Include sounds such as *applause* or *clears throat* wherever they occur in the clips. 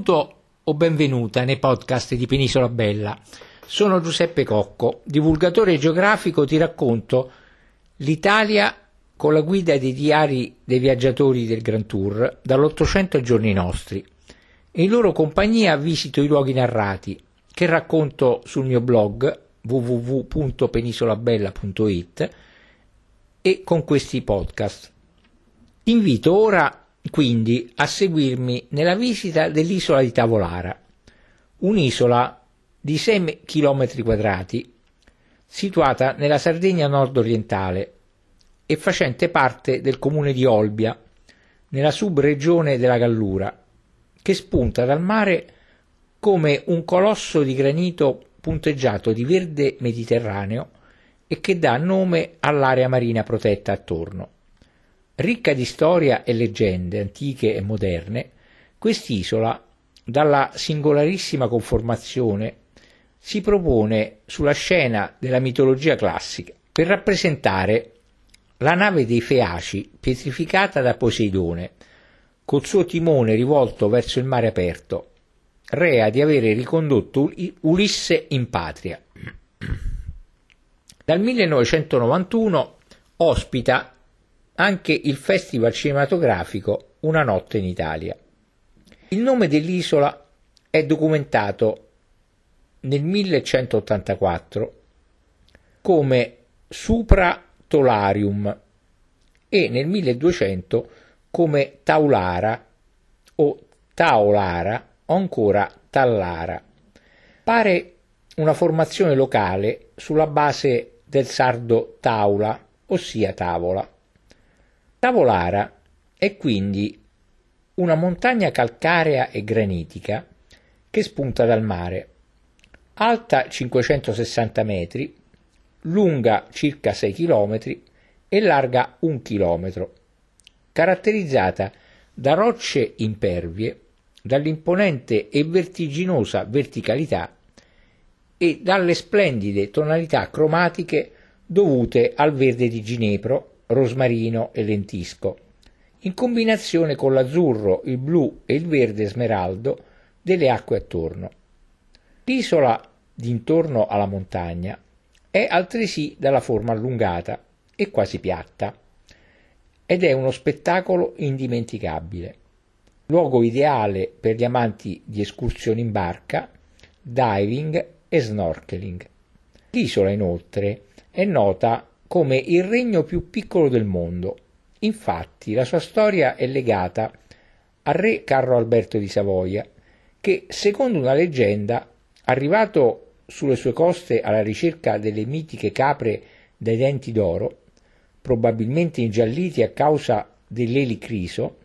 Benvenuto o benvenuta nei podcast di Penisola Bella. Sono Giuseppe Cocco, divulgatore geografico, ti racconto l'Italia con la guida dei diari dei viaggiatori del Grand Tour dall'Ottocento ai giorni nostri. In loro compagnia visito i luoghi narrati che racconto sul mio blog www.penisolabella.it e con questi podcast. Ti invito ora quindi a seguirmi nella visita dell'isola di Tavolara, un'isola di 6 km quadrati situata nella Sardegna nord-orientale e facente parte del comune di Olbia, nella subregione della Gallura, che spunta dal mare come un colosso di granito punteggiato di verde mediterraneo e che dà nome all'area marina protetta attorno. Ricca di storia e leggende antiche e moderne, quest'isola, dalla singolarissima conformazione, si propone sulla scena della mitologia classica per rappresentare la nave dei Feaci pietrificata da Poseidone, col suo timone rivolto verso il mare aperto, rea di avere ricondotto Ulisse in patria. *clears throat* Dal 1991 ospita anche il Festival cinematografico Una notte in Italia. Il nome dell'isola è documentato nel 1184 come Supra Tolarium e nel 1200 come Taulara o Taolara o ancora Tallara. Pare una formazione locale sulla base del sardo taula, ossia tavola. Tavolara è quindi una montagna calcarea e granitica che spunta dal mare, alta 560 metri, lunga circa 6 km e larga 1 km, caratterizzata da rocce impervie, dall'imponente e vertiginosa verticalità e dalle splendide tonalità cromatiche dovute al verde di ginepro rosmarino e lentisco, in combinazione con l'azzurro, il blu e il verde smeraldo delle acque attorno. L'isola d'intorno alla montagna è altresì dalla forma allungata e quasi piatta ed è uno spettacolo indimenticabile, luogo ideale per gli amanti di escursioni in barca, diving e snorkeling. L'isola inoltre è nota come il regno più piccolo del mondo. Infatti la sua storia è legata al re Carlo Alberto di Savoia, che secondo una leggenda, arrivato sulle sue coste alla ricerca delle mitiche capre dai denti d'oro, probabilmente ingialliti a causa dell'elicriso,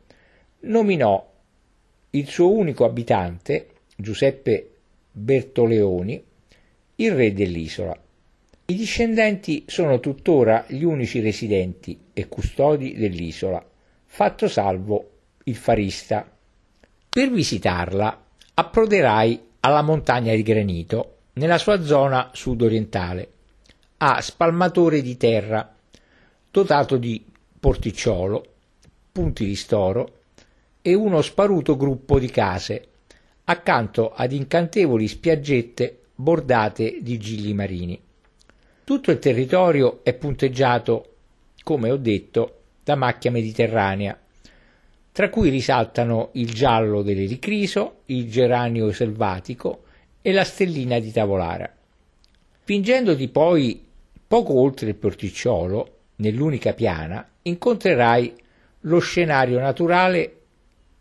nominò il suo unico abitante, Giuseppe Bertoleoni, il re dell'isola. I discendenti sono tuttora gli unici residenti e custodi dell'isola, fatto salvo il farista. Per visitarla approderai alla montagna di granito nella sua zona sud-orientale, a spalmatore di terra, dotato di porticciolo, punti di storo e uno sparuto gruppo di case, accanto ad incantevoli spiaggette bordate di gigli marini. Tutto il territorio è punteggiato, come ho detto, da macchia mediterranea, tra cui risaltano il giallo dell'ericriso, il geranio selvatico e la stellina di Tavolara. Spingendoti poi poco oltre il porticciolo, nell'unica piana, incontrerai lo scenario naturale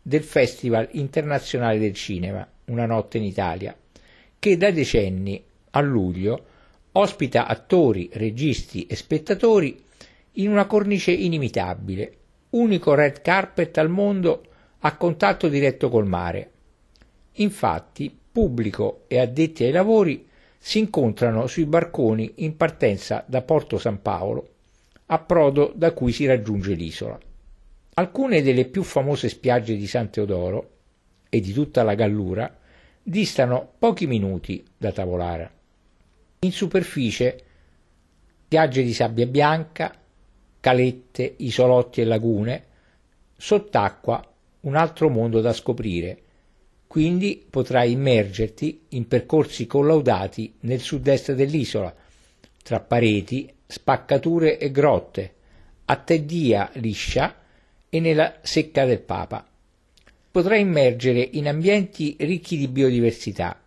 del Festival internazionale del cinema, Una notte in Italia, che da decenni, a luglio, ospita attori, registi e spettatori in una cornice inimitabile, unico red carpet al mondo a contatto diretto col mare. Infatti, pubblico e addetti ai lavori si incontrano sui barconi in partenza da Porto San Paolo, approdo da cui si raggiunge l'isola. Alcune delle più famose spiagge di San Teodoro e di tutta la Gallura distano pochi minuti da Tavolara. In superficie spiagge di sabbia bianca, calette, isolotti e lagune, sott'acqua un altro mondo da scoprire, quindi potrai immergerti in percorsi collaudati nel sud-est dell'isola, tra pareti, spaccature e grotte, a Teddia liscia e nella secca del Papa. Potrai immergere in ambienti ricchi di biodiversità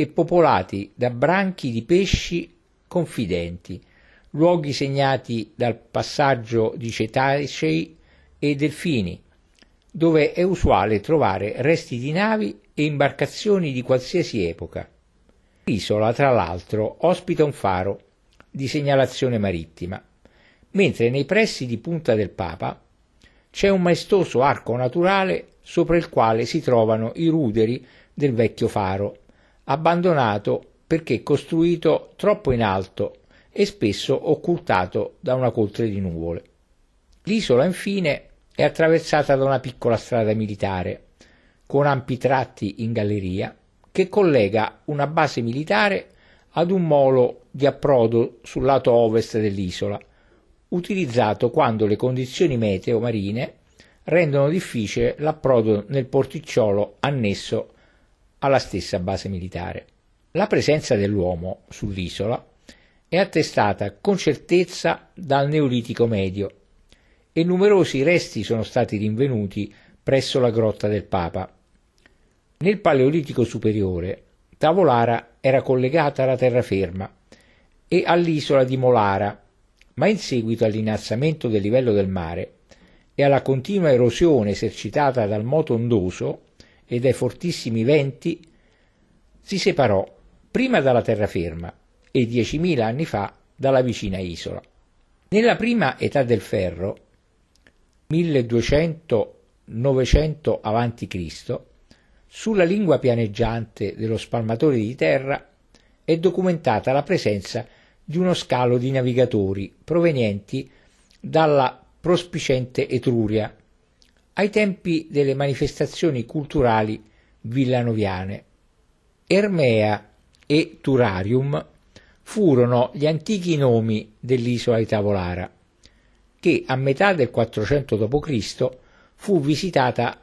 e popolati da branchi di pesci confidenti, luoghi segnati dal passaggio di cetacei e delfini, dove è usuale trovare resti di navi e imbarcazioni di qualsiasi epoca. L'isola, tra l'altro, ospita un faro di segnalazione marittima, mentre nei pressi di Punta del Papa c'è un maestoso arco naturale sopra il quale si trovano i ruderi del vecchio faro, abbandonato perché costruito troppo in alto e spesso occultato da una coltre di nuvole. L'isola infine è attraversata da una piccola strada militare, con ampi tratti in galleria, che collega una base militare ad un molo di approdo sul lato ovest dell'isola, utilizzato quando le condizioni meteo marine rendono difficile l'approdo nel porticciolo annesso alla stessa base militare. La presenza dell'uomo sull'isola è attestata con certezza dal Neolitico medio e numerosi resti sono stati rinvenuti presso la grotta del Papa. Nel Paleolitico superiore, Tavolara era collegata alla terraferma e all'isola di Molara, ma in seguito all'innalzamento del livello del mare e alla continua erosione esercitata dal moto ondoso e dai fortissimi venti, si separò prima dalla terraferma e 10.000 anni fa dalla vicina isola. Nella prima età del ferro 1200-900 a.C., sulla lingua pianeggiante dello spalmatore di terra è documentata la presenza di uno scalo di navigatori provenienti dalla prospicente Etruria, ai tempi delle manifestazioni culturali villanoviane. Ermea e Turarium furono gli antichi nomi dell'isola di Tavolara che a metà del 400 d.C. fu visitata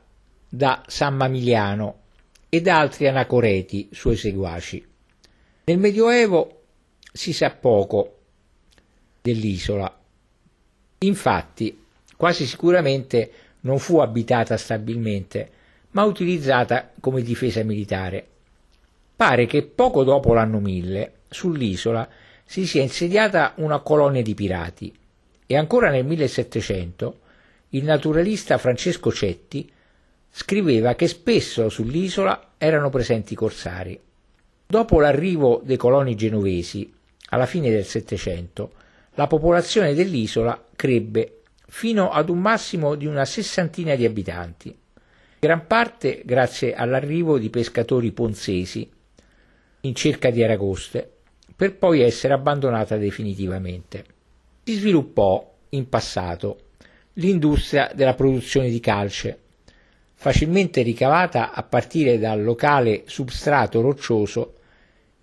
da San Mamiliano e da altri anacoreti suoi seguaci. Nel Medioevo si sa poco dell'isola. Infatti, quasi sicuramente non fu abitata stabilmente, ma utilizzata come difesa militare. Pare che poco dopo l'anno 1000 sull'isola si sia insediata una colonia di pirati e ancora nel 1700 il naturalista Francesco Cetti scriveva che spesso sull'isola erano presenti corsari. Dopo l'arrivo dei coloni genovesi, alla fine del Settecento, la popolazione dell'isola crebbe fino ad un massimo di una sessantina di abitanti, gran parte grazie all'arrivo di pescatori ponzesi in cerca di aragoste, per poi essere abbandonata definitivamente. Si sviluppò in passato l'industria della produzione di calce, facilmente ricavata a partire dal locale substrato roccioso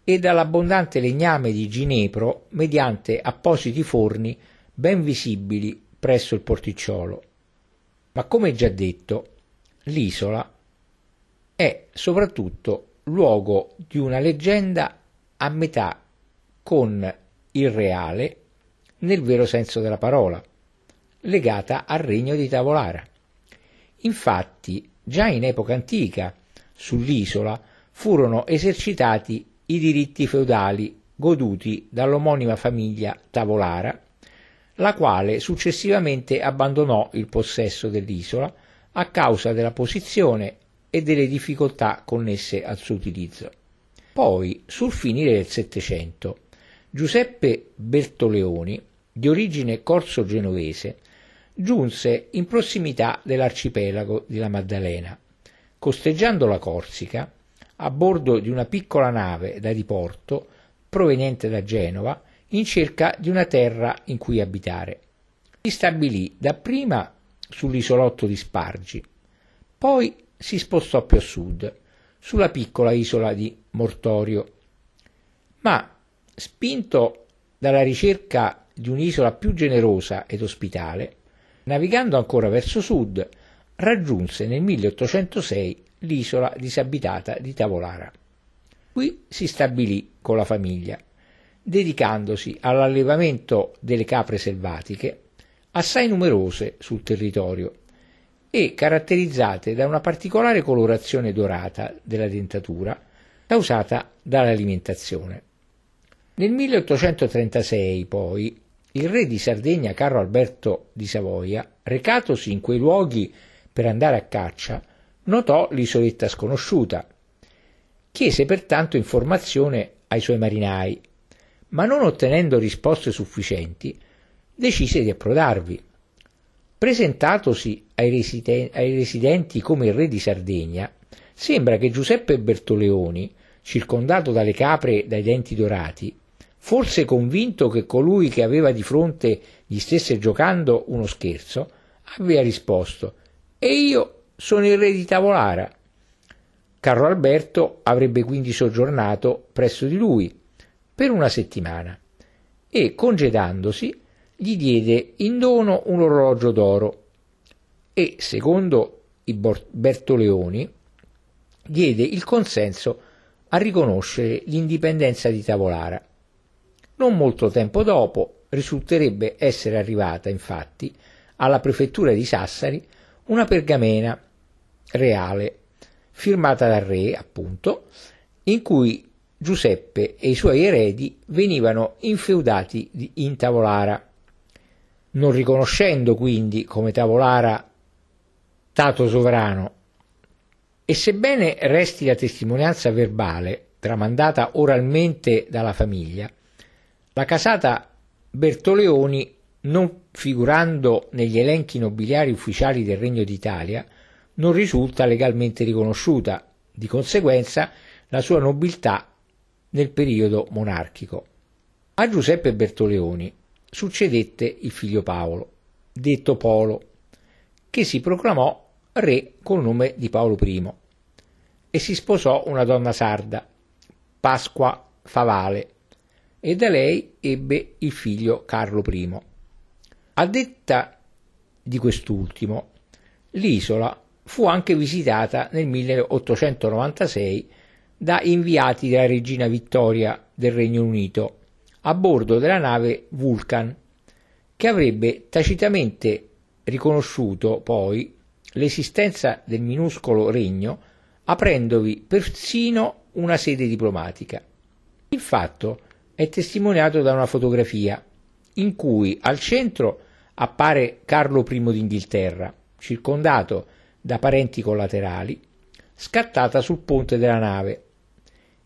e dall'abbondante legname di ginepro mediante appositi forni ben visibili presso il porticciolo. Ma come già detto, l'isola è soprattutto luogo di una leggenda a metà con il reale nel vero senso della parola, legata al regno di Tavolara. Infatti, già in epoca antica, sull'isola furono esercitati i diritti feudali goduti dall'omonima famiglia Tavolara, la quale successivamente abbandonò il possesso dell'isola a causa della posizione e delle difficoltà connesse al suo utilizzo. Poi, sul finire del Settecento, Giuseppe Bertoleoni di origine corso-genovese, giunse in prossimità dell'arcipelago di La Maddalena, costeggiando la Corsica a bordo di una piccola nave da diporto proveniente da Genova in cerca di una terra in cui abitare. Si stabilì dapprima sull'isolotto di Spargi, poi si spostò più a sud, sulla piccola isola di Mortorio. Ma, spinto dalla ricerca di un'isola più generosa ed ospitale, navigando ancora verso sud, raggiunse nel 1806 l'isola disabitata di Tavolara. Qui si stabilì con la famiglia, dedicandosi all'allevamento delle capre selvatiche, assai numerose sul territorio e caratterizzate da una particolare colorazione dorata della dentatura causata dall'alimentazione. Nel 1836, poi, il re di Sardegna Carlo Alberto di Savoia, recatosi in quei luoghi per andare a caccia, notò l'isoletta sconosciuta. Chiese pertanto informazione ai suoi marinai, ma non ottenendo risposte sufficienti, decise di approdarvi. Presentatosi ai, residen- ai residenti come re di Sardegna, sembra che Giuseppe Bertoleoni, circondato dalle capre dai denti dorati, forse convinto che colui che aveva di fronte gli stesse giocando uno scherzo, aveva risposto E io sono il re di Tavolara. Carlo Alberto avrebbe quindi soggiornato presso di lui per una settimana e, congedandosi, gli diede in dono un orologio d'oro e, secondo i Bertoleoni, diede il consenso a riconoscere l'indipendenza di Tavolara. Non molto tempo dopo risulterebbe essere arrivata, infatti, alla prefettura di Sassari una pergamena reale firmata dal re, appunto, in cui Giuseppe e i suoi eredi venivano infeudati in Tavolara non riconoscendo quindi come Tavolara Tato sovrano. E sebbene resti la testimonianza verbale, tramandata oralmente dalla famiglia, la casata Bertoleoni, non figurando negli elenchi nobiliari ufficiali del Regno d'Italia, non risulta legalmente riconosciuta, di conseguenza la sua nobiltà nel periodo monarchico. A Giuseppe Bertoleoni succedette il figlio Paolo, detto Polo, che si proclamò re col nome di Paolo I e si sposò una donna sarda, Pasqua Favale, e da lei ebbe il figlio Carlo I. A detta di quest'ultimo, l'isola fu anche visitata nel 1896 da inviati della regina Vittoria del Regno Unito a bordo della nave Vulcan, che avrebbe tacitamente riconosciuto poi l'esistenza del minuscolo regno, aprendovi persino una sede diplomatica. Il fatto è testimoniato da una fotografia in cui al centro appare Carlo I d'Inghilterra, circondato da parenti collaterali, scattata sul ponte della nave,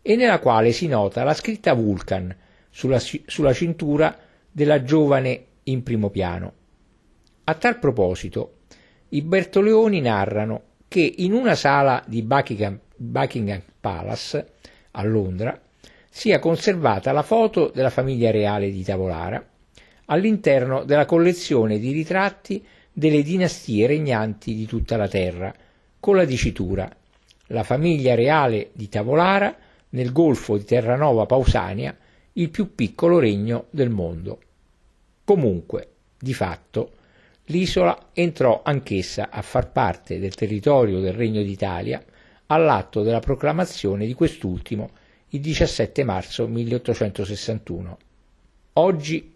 e nella quale si nota la scritta Vulcan sulla, sulla cintura della giovane in primo piano. A tal proposito, i Bertoleoni narrano che in una sala di Buckingham, Buckingham Palace a Londra sia conservata la foto della famiglia reale di Tavolara all'interno della collezione di ritratti delle dinastie regnanti di tutta la terra, con la dicitura La famiglia reale di Tavolara nel golfo di Terranova Pausania il più piccolo regno del mondo. Comunque, di fatto, l'isola entrò anch'essa a far parte del territorio del Regno d'Italia all'atto della proclamazione di quest'ultimo il 17 marzo 1861. Oggi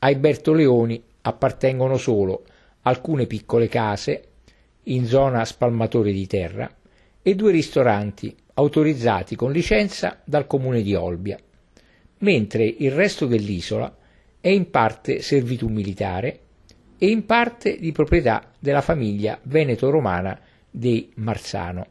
ai Bertoleoni appartengono solo alcune piccole case in zona spalmatore di terra e due ristoranti autorizzati con licenza dal comune di Olbia mentre il resto dell'isola è in parte servitù militare e in parte di proprietà della famiglia veneto-romana dei Marzano.